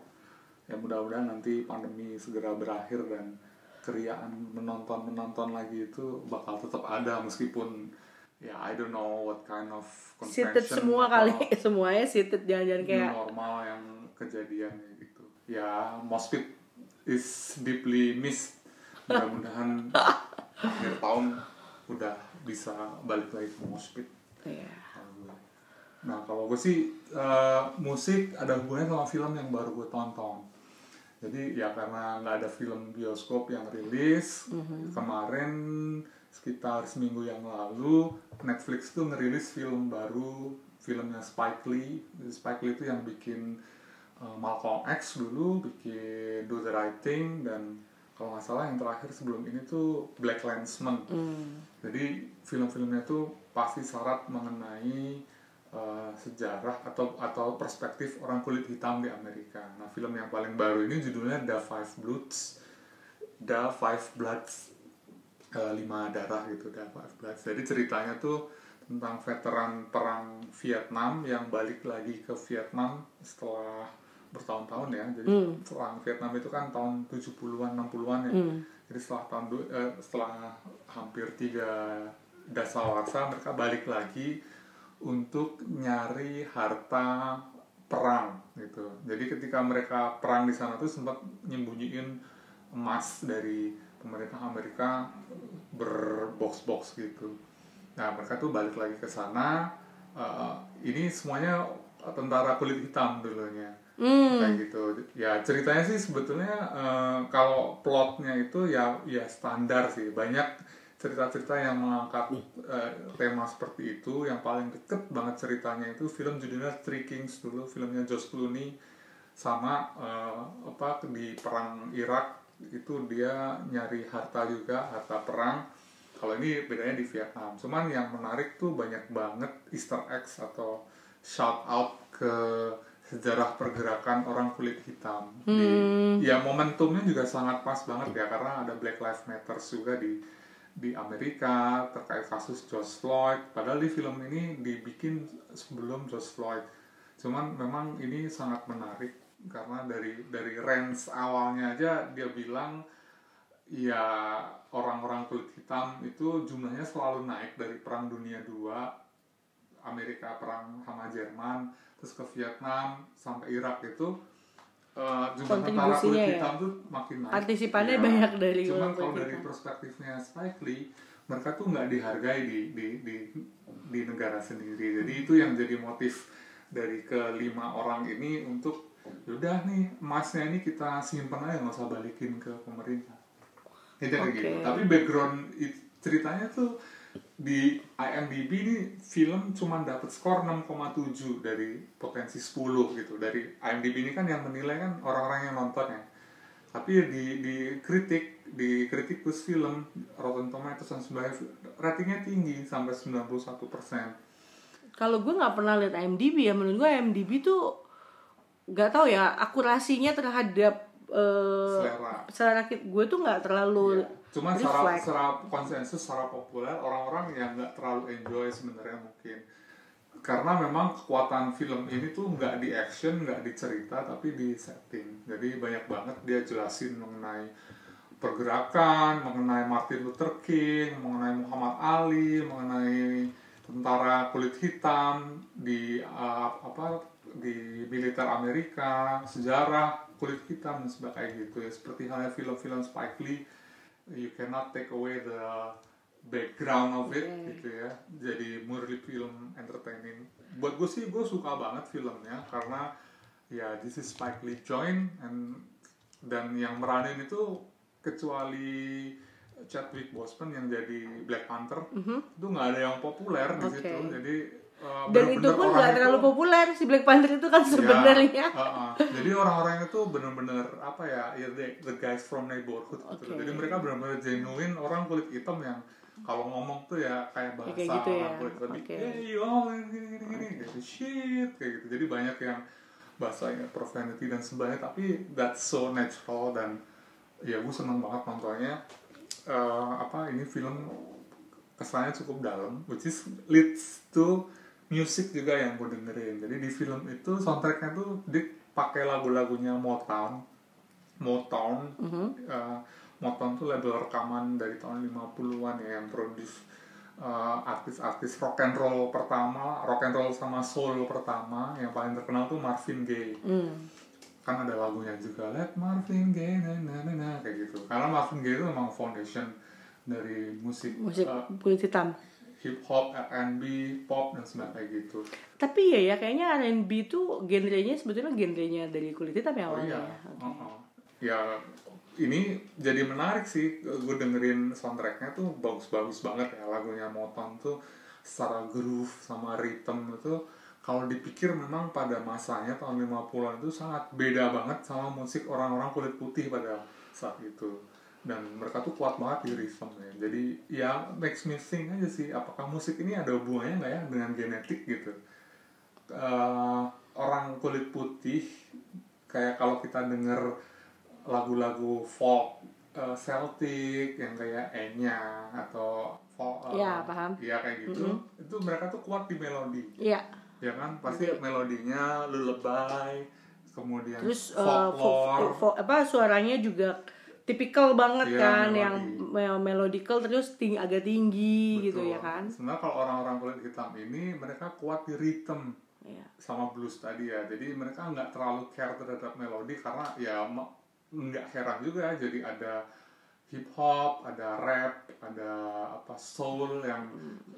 Ya mudah-mudahan nanti pandemi segera berakhir dan keriaan menonton menonton lagi itu bakal tetap ada meskipun ya I don't know what kind of Seated convention semua atau- kali, semuanya seated jangan-jangan kayak normal yang kejadian gitu. Ya Mospit is deeply missed. Mudah-mudahan akhir tahun udah bisa balik lagi ke kalau gue. nah kalau gue sih eh, musik ada hubungannya sama film yang baru gue tonton. Jadi ya karena nggak ada film bioskop yang rilis kemarin sekitar seminggu yang lalu Netflix tuh ngerilis film baru filmnya Spike Lee. Spike Lee itu yang bikin uh, Malcolm X dulu bikin Do the Right Thing dan kalau nggak salah yang terakhir sebelum ini tuh Black Landsman. Hmm. jadi film-filmnya tuh pasti syarat mengenai uh, sejarah atau atau perspektif orang kulit hitam di Amerika. Nah, film yang paling baru ini judulnya The Five Bloods. The Five Bloods uh, lima darah gitu, The Five Bloods. Jadi ceritanya tuh tentang veteran perang Vietnam yang balik lagi ke Vietnam setelah bertahun-tahun ya. Jadi perang Vietnam itu kan tahun 70-an, 60-an ya. Jadi setelah tahun eh, setelah hampir tiga dasawarsa mereka balik lagi untuk nyari harta perang gitu. Jadi ketika mereka perang di sana tuh sempat nyembunyiin emas dari pemerintah Amerika berbox-box gitu. Nah mereka tuh balik lagi ke sana. eh, ini semuanya tentara kulit hitam dulunya Hmm. kayak gitu ya ceritanya sih sebetulnya eh, kalau plotnya itu ya ya standar sih banyak cerita-cerita yang mengangkat eh, tema seperti itu yang paling deket banget ceritanya itu film judulnya Three Kings dulu filmnya Josh Clooney sama eh, apa di perang Irak itu dia nyari harta juga harta perang. Kalau ini bedanya di Vietnam. Cuman yang menarik tuh banyak banget Easter eggs atau shout out ke sejarah pergerakan orang kulit hitam. Di ya momentumnya juga sangat pas banget ya karena ada Black Lives Matter juga di di Amerika terkait kasus George Floyd. Padahal di film ini dibikin sebelum George Floyd. Cuman memang ini sangat menarik karena dari dari range awalnya aja dia bilang ya orang-orang kulit hitam itu jumlahnya selalu naik dari perang dunia 2 Amerika perang sama Jerman terus ke Vietnam sampai Irak itu jumlah tentara Kontribusinya kulit ya. hitam tuh makin naik. Partisipannya Iya. banyak dari Cuman kalau dari hitam. perspektifnya Spike Lee, mereka tuh nggak dihargai di di di di negara sendiri. Jadi itu yang jadi motif dari kelima orang ini untuk yaudah nih emasnya ini kita simpan aja nggak usah balikin ke pemerintah. Kayak Oke. gitu. Tapi background it- ceritanya tuh di IMDb ini film cuma dapat skor 6,7 dari potensi 10 gitu. Dari IMDb ini kan yang menilai kan orang-orang yang nonton ya. Tapi di di kritik di kritikus film Rotten Tomatoes dan sebagainya ratingnya tinggi sampai 91%. Kalau gue nggak pernah lihat IMDb ya, menurut gue IMDb tuh nggak tahu ya akurasinya terhadap eh, Selera. selera kit- gue tuh nggak terlalu Iya. Cuma secara, secara konsensus, secara populer, orang-orang yang nggak terlalu enjoy sebenarnya mungkin. Karena memang kekuatan film ini tuh nggak di action, nggak di cerita, tapi di setting. Jadi banyak banget dia jelasin mengenai pergerakan, mengenai Martin Luther King, mengenai Muhammad Ali, mengenai tentara kulit hitam di uh, apa di militer Amerika, sejarah kulit hitam dan sebagainya gitu ya. Seperti halnya film-film Spike Lee you cannot take away the background of it gitu ya jadi murni film entertaining buat gue sih gue suka banget filmnya karena ya this is Spike Lee join and dan yang meranin itu kecuali Chadwick Boseman yang jadi Black Panther itu nggak ada yang populer di Mhm. Oke. situ jadi uh, dan itu bener-bener pun nggak itu- terlalu populer si Black Panther itu kan Ya, sebenarnya uh-uh. Jadi orang-orang itu benar-benar apa ya, ya the, the guys from neighborhood gitu. Oke. Jadi mereka benar-benar genuine orang kulit hitam yang kalau ngomong tuh ya kayak bahasa kayak gitu ya. orang kulit hitam. Oke. Hey, yo, gini gini gini, gitu shit kayak gitu. Jadi banyak yang bahasanya profanity dan sebagainya tapi that's so natural dan ya gue seneng banget nontonnya Eh, apa ini film kesannya cukup dalam which is leads to music juga yang gue dengerin. Jadi di film itu soundtracknya tuh dipakai lagu-lagunya Motown. Motown eh, Motown tuh label rekaman dari tahun 50-an ya yang produce eh, artis-artis rock and roll pertama rock and roll sama soul pertama. Yang paling terkenal tuh Marvin Gaye. Hmm. kan ada lagunya juga Let Marvin Gaye na na na na kayak gitu. Karena Marvin Gaye itu memang foundation dari musik, musik uh, kulit hitam hip hop, R&B, pop dan sebagainya kayak gitu. tapi ya ya kayaknya R&B tuh genrenya sebetulnya genrenya dari kulit hitam ya Oh awalnya iya, ya Oke. uh-uh. ya ini jadi menarik sih gue dengerin soundtracknya tuh bagus-bagus banget ya lagunya Motown tuh secara groove sama rhythm itu kalau dipikir memang pada masanya tahun 50-an itu sangat beda banget sama musik orang-orang kulit putih pada saat itu dan mereka tuh kuat banget di rhythm ya. Jadi ya makes me think aja sih apakah musik ini ada hubungannya nggak ya dengan genetik gitu? Eh, orang kulit putih kayak kalau kita denger lagu-lagu folk eh, Celtic yang kayak Enya atau folk eh, Ya, paham. Iya kayak gitu itu mereka tuh kuat di melodi. Iya. Ya kan? Pasti Oke. melodinya lullaby kemudian terus eh, vo- folklore vo- apa suaranya juga tipikal banget Iya, kan melodi. yang me- melodical terus ting agak tinggi gitu Betul. ya kan? Sebenarnya kalau orang-orang kulit hitam ini mereka kuat di rhythm Iya. sama blues tadi ya. Jadi mereka nggak terlalu care terhadap melodi karena ya nggak heran juga ya, jadi ada hip hop ada rap ada apa soul yang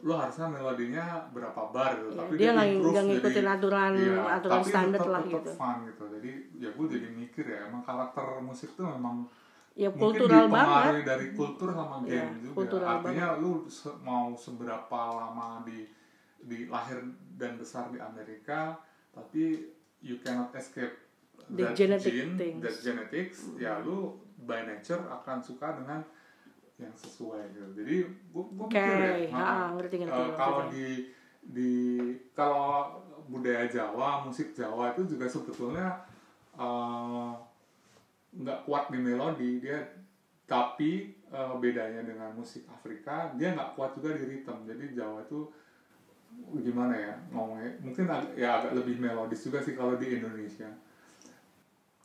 lo harusnya melodinya berapa bar gitu. Iya, tapi dia nggak jadi- ngikutin aturan iya, aturan tapi standar tetap- lah tetap gitu. fun gitu. Jadi ya gue jadi mikir ya emang karakter musik tuh memang ya mungkin kultural dipengaruhi banget dari kultur sama Iya, gen juga. kultural artinya lu se- mau seberapa lama di di lahir dan besar di Amerika tapi you cannot escape The that genetic gene, things. that genetics ya lu by nature akan suka dengan yang sesuai gitu. Jadi gua, gua Oke, mikir ya ha, uh, ngerti, ngerti, uh, ngerti. kalau di di kalau budaya Jawa musik Jawa itu juga sebetulnya uh, nggak kuat di melodi dia tapi uh, bedanya dengan musik Afrika dia nggak kuat juga di rhythm. Jadi Jawa itu gimana ya ngomongnya mungkin ag- ya agak lebih melodis juga sih kalau di Indonesia.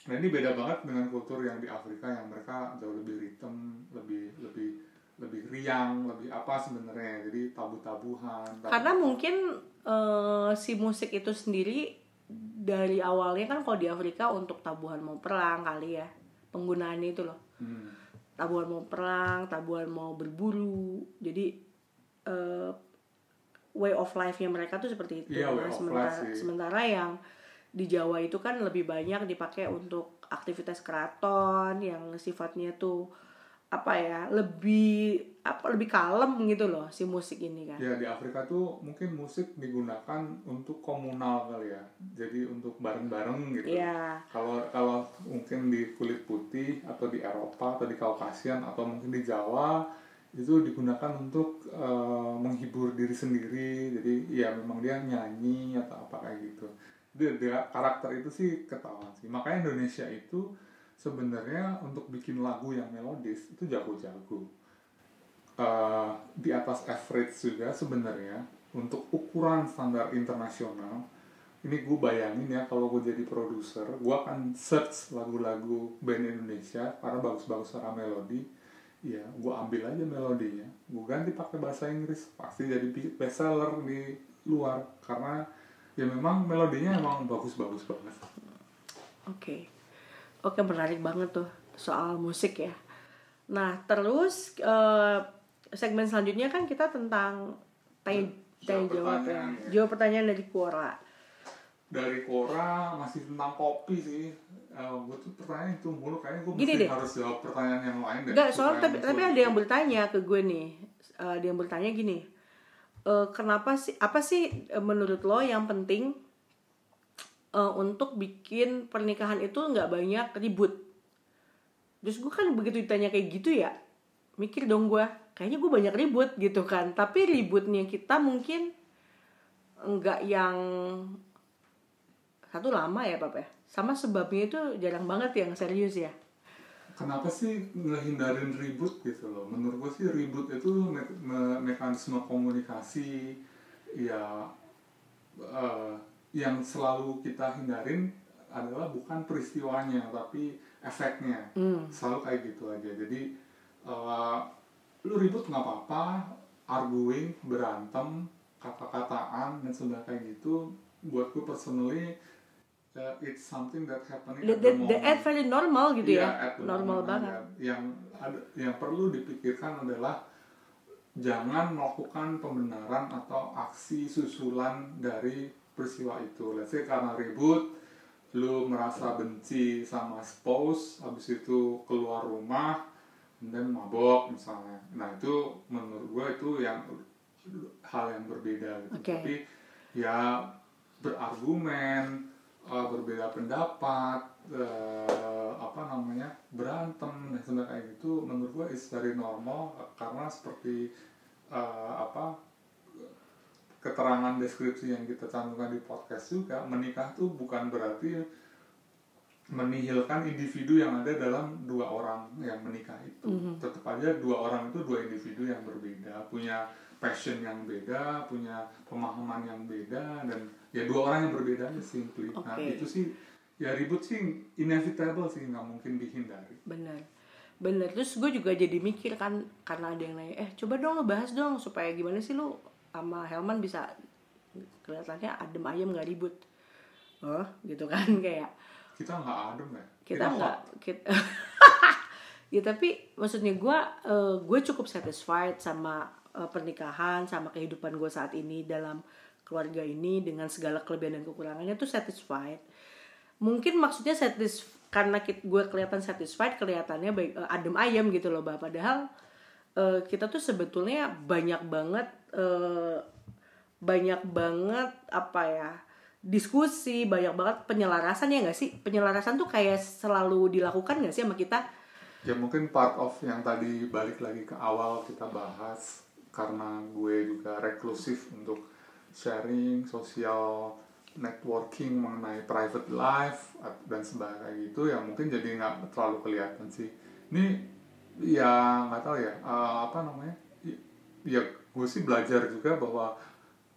Nah ini beda banget dengan kultur yang di Afrika yang mereka jauh lebih rhythm lebih lebih lebih riang lebih apa sebenarnya. Jadi tabu-tabuhan tabu- karena mungkin eh, si musik itu sendiri dari awalnya kan kalau di Afrika untuk tabuhan mau perang kali ya penggunaannya itu loh Hmm. tabuhan mau perang tabuhan mau berburu jadi eh, way of life-nya mereka tuh seperti itu way Nah, sementara life sih. sementara yang di Jawa itu kan lebih banyak dipakai untuk aktivitas keraton yang sifatnya tuh apa ya lebih apa lebih kalem gitu loh si musik ini kan Ya di Afrika tuh mungkin musik digunakan untuk komunal kali ya. Jadi untuk bareng-bareng gitu. Iya. Kalau kalau mungkin di kulit putih atau di Eropa atau di Kaukasian atau mungkin di Jawa itu digunakan untuk eh, menghibur diri sendiri. Jadi ya memang dia nyanyi atau apa kayak gitu. Dia, dia karakter itu sih ketahuan sih. Makanya Indonesia itu sebenarnya untuk bikin lagu yang melodis itu jago-jago. Uh, di atas average juga sebenarnya untuk ukuran standar internasional ini gue bayangin ya kalau gue jadi produser gue akan search lagu-lagu band Indonesia karena bagus-bagus secara melodi ya gue ambil aja melodinya. Gue ganti pakai bahasa Inggris pasti jadi best seller di luar. Karena ya memang melodinya emang bagus-bagus banget. Oke, oke menarik banget tuh soal musik ya. Nah terus eh, segmen selanjutnya kan kita tentang tanya, tanya Jawab jawab ya. pertanyaan. Jawab pertanyaan dari Quora. dari Quora masih tentang kopi sih uh, gue tuh pertanyaan itu mulu kayaknya gue Gini mesti deh. harus jawab pertanyaan yang lain deh Enggak, supaya soalnya tapi, tapi ada yang bertanya ke gue nih. Eh, dia yang bertanya gini. eh, kenapa sih apa sih eh, menurut lo yang penting eh, untuk bikin pernikahan itu nggak banyak ribut? Terus gue kan begitu ditanya kayak gitu ya, mikir dong gue, kayaknya gue banyak ribut gitu kan. Tapi ributnya kita mungkin nggak yang satu lama ya papa ya sama sebabnya itu jarang banget yang serius ya kenapa sih ngehindarin ribut gitu loh menurut gue sih ribut itu me- me- mekanisme komunikasi ya eh, yang selalu kita hindarin adalah bukan peristiwanya tapi efeknya. Selalu kayak gitu aja. Jadi eh, lu ribut nggak apa-apa arguing berantem kata-kataan dan sudah kayak gitu buat gue personally uh, it's something that happening that, at the that moment. at very normal gitu Iya, ya at the normal moment banget. aja. Yang ada, yang perlu dipikirkan adalah jangan melakukan pembenaran atau aksi susulan dari peristiwa itu. Let's say karena ribut, lu merasa benci sama spouse, habis itu keluar rumah, dan mabok misalnya. Nah itu menurut gue itu yang hal yang berbeda gitu. Oke. Tapi ya berargumen, uh, berbeda pendapat, uh, apa namanya berantem dan sebagainya kayak gitu, menurut gue is very normal karena seperti uh, apa keterangan deskripsi yang kita cantumkan di podcast juga menikah tuh bukan berarti menihilkan individu yang ada dalam dua orang yang menikah itu. Tetap aja dua orang itu dua individu yang berbeda punya passion yang beda punya pemahaman yang beda dan ya dua orang yang berbeda aja simply. Nah Oke. itu sih ya ribut sih inevitable sih nggak mungkin dihindari. Bener. Bener. Terus gue juga jadi mikir kan karena ada yang nanya eh coba dong lo bahas dong supaya gimana sih lu sama Helman bisa kelihatannya adem ayem nggak ribut. Oh gitu kan kayak kita nggak adem ya? Kita nggak kita ya tapi maksudnya gue eh, gue cukup satisfied sama eh, pernikahan sama kehidupan gue saat ini dalam keluarga ini dengan segala kelebihan dan kekurangannya tuh satisfied. Mungkin maksudnya satis karena gue kelihatan satisfied kelihatannya baik eh, adem ayam gitu loh bah padahal eh, kita tuh sebetulnya banyak banget eh, banyak banget apa ya diskusi banyak banget penyelarasan ya nggak sih penyelarasan tuh kayak selalu dilakukan nggak sih sama kita Ya mungkin part of yang tadi balik lagi ke awal kita bahas karena gue juga reklusif untuk sharing sosial networking mengenai private life dan sebagainya gitu ya mungkin jadi nggak terlalu kelihatan sih. Ini ya nggak tahu ya eh, apa namanya Y- ya gue sih belajar juga bahwa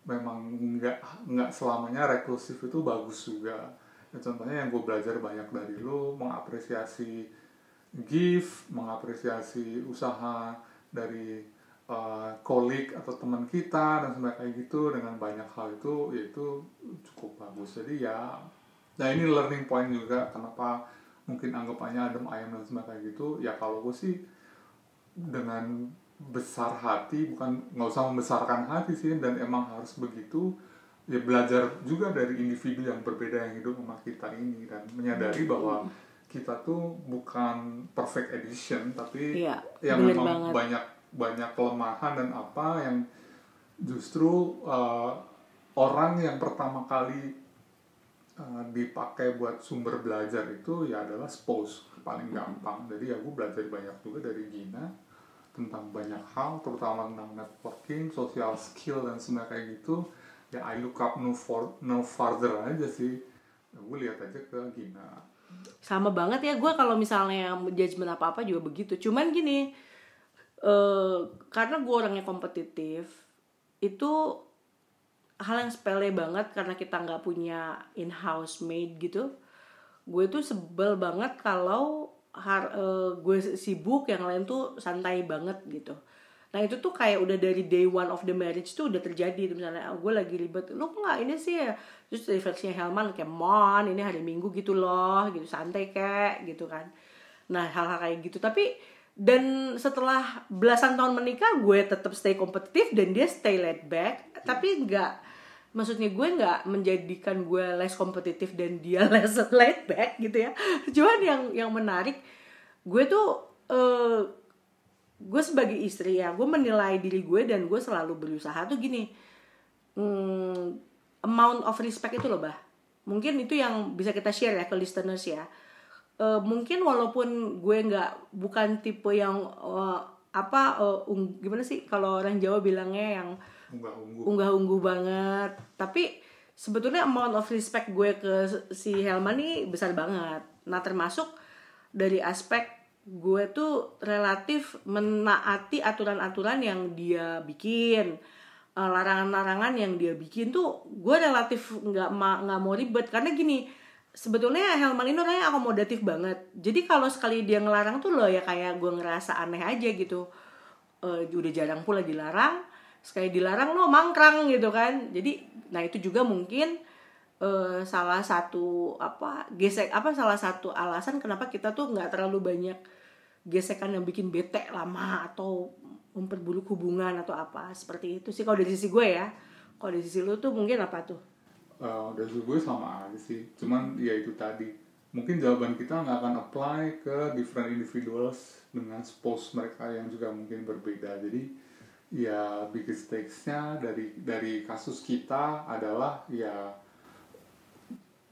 memang nggak nggak selamanya reklusif itu bagus juga. Ya, contohnya yang gue belajar banyak dari lo mengapresiasi gift, mengapresiasi usaha dari uh, atau teman kita dan sebagainya kayak gitu dengan banyak hal itu yaitu cukup bagus. Jadi ya, nah ini learning point juga kenapa mungkin anggapannya adem ayam dan sebagainya kayak gitu. Ya kalau gue sih dengan besar hati bukan nggak usah membesarkan hati sih dan emang harus begitu ya belajar juga dari individu yang berbeda yang hidup sama kita ini dan menyadari bahwa kita tuh bukan perfect edition tapi Iya, yang bener memang banget. banyak banyak kelemahan dan apa yang justru uh, orang yang pertama kali uh, dipakai buat sumber belajar itu ya adalah spouse paling gampang. Jadi ya belajar banyak juga dari Gina tentang banyak hal terutama tentang networking social skill dan semua kayak gitu. Ya I look up no, for, no farther aja sih. Ya, gue lihat aja ke Gina. Sama banget ya gue kalau misalnya judgement apa apa juga begitu. Cuman gini eh karena gue orangnya kompetitif itu hal yang sepele banget karena kita nggak punya in house maid gitu. Gue tuh sebel banget kalau eh, gue sibuk yang lain tuh santai banget gitu. Nah itu tuh kayak udah dari day one of the marriage tuh udah terjadi. Tuh misalnya ah, gue lagi ribet. Lo nggak ini sih ya? Terus dari versinya Helman kayak mon ini hari Minggu gitu loh gitu santai kayak gitu kan. Nah hal-hal kayak gitu. Tapi dan setelah belasan tahun menikah gue tetap stay kompetitif dan dia stay laid back tapi nggak maksudnya gue nggak menjadikan gue less kompetitif dan dia less laid back gitu ya. Cuman yang yang menarik gue tuh eh, gue sebagai istri ya gue menilai diri gue dan gue selalu berusaha. Tuh gini hmm, amount of respect itu loh bah. Mungkin itu yang bisa kita share ya ke listeners ya. Eh, mungkin walaupun gue nggak bukan tipe yang eh, apa eh, ung- gimana sih kalau orang Jawa bilangnya yang unggah ungguh unggah-ungguh banget. Tapi sebetulnya amount of respect gue ke si Helman ini besar banget. Nah termasuk dari aspek gue tuh relatif menaati aturan-aturan yang dia bikin. Eh, larangan-larangan yang dia bikin tuh gue relatif nggak nggak mau ribet. Karena gini sebetulnya Helman ini orangnya akomodatif banget. Jadi kalau sekali dia ngelarang tuh loh ya kayak gue ngerasa aneh aja gitu. Eh, udah jarang pula dilarang sekali dilarang lo mangkrang gitu kan. Jadi nah itu juga mungkin eh, salah satu apa gesek apa salah satu alasan kenapa kita tuh nggak terlalu banyak gesekan yang bikin bete lama atau memperburuk hubungan atau apa. Seperti itu sih kalau dari sisi gue ya. Kalau dari sisi lu tuh mungkin apa tuh? Eh, dari sisi gue sama aja sih. Cuman ya itu tadi. Mungkin jawaban kita nggak akan apply ke different individuals dengan spouse mereka yang juga mungkin berbeda. Jadi ya biggest stakes-nya dari dari kasus kita adalah ya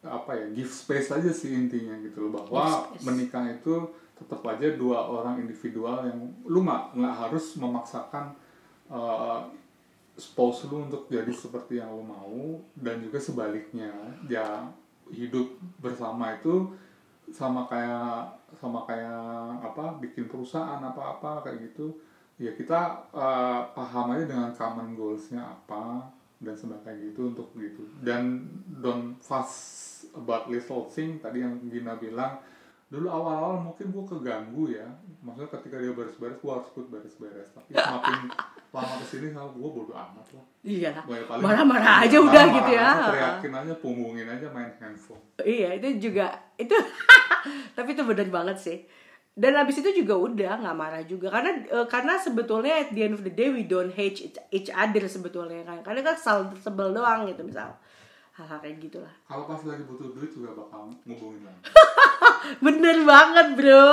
apa ya give space aja sih intinya gitu loh. Bahwa menikah itu tetap aja dua orang individual yang lu nggak nggak harus memaksakan uh, spouse lu untuk jadi seperti yang lu mau. Dan juga sebaliknya ya hidup bersama itu sama kayak sama kayak apa bikin perusahaan apa apa kayak gitu ya kita uh, paham aja dengan common goalsnya apa dan sebagainya gitu untuk gitu. Dan don't fuss about little thing tadi yang Gina bilang dulu awal-awal mungkin gue keganggu ya. Maksudnya ketika dia beres-beres gue harus ikut beres-beres. Tapi semakin lama ke sini sama gue bodo amat lah. Iya. Gue ya paling- marah-marah aja udah gitu ya. teriakin aja punggungin aja main handphone. Iya itu juga itu tapi itu bener banget sih dan habis itu juga udah nggak marah juga. Karena eh, karena sebetulnya at the end of the day we don't hate each, each other sebetulnya. Kan karena kan sal sebel doang gitu misal. Hal-hal kayak gitulah. Kalau pas lagi butuh duit juga bakal ngubungin lagi. Bener banget bro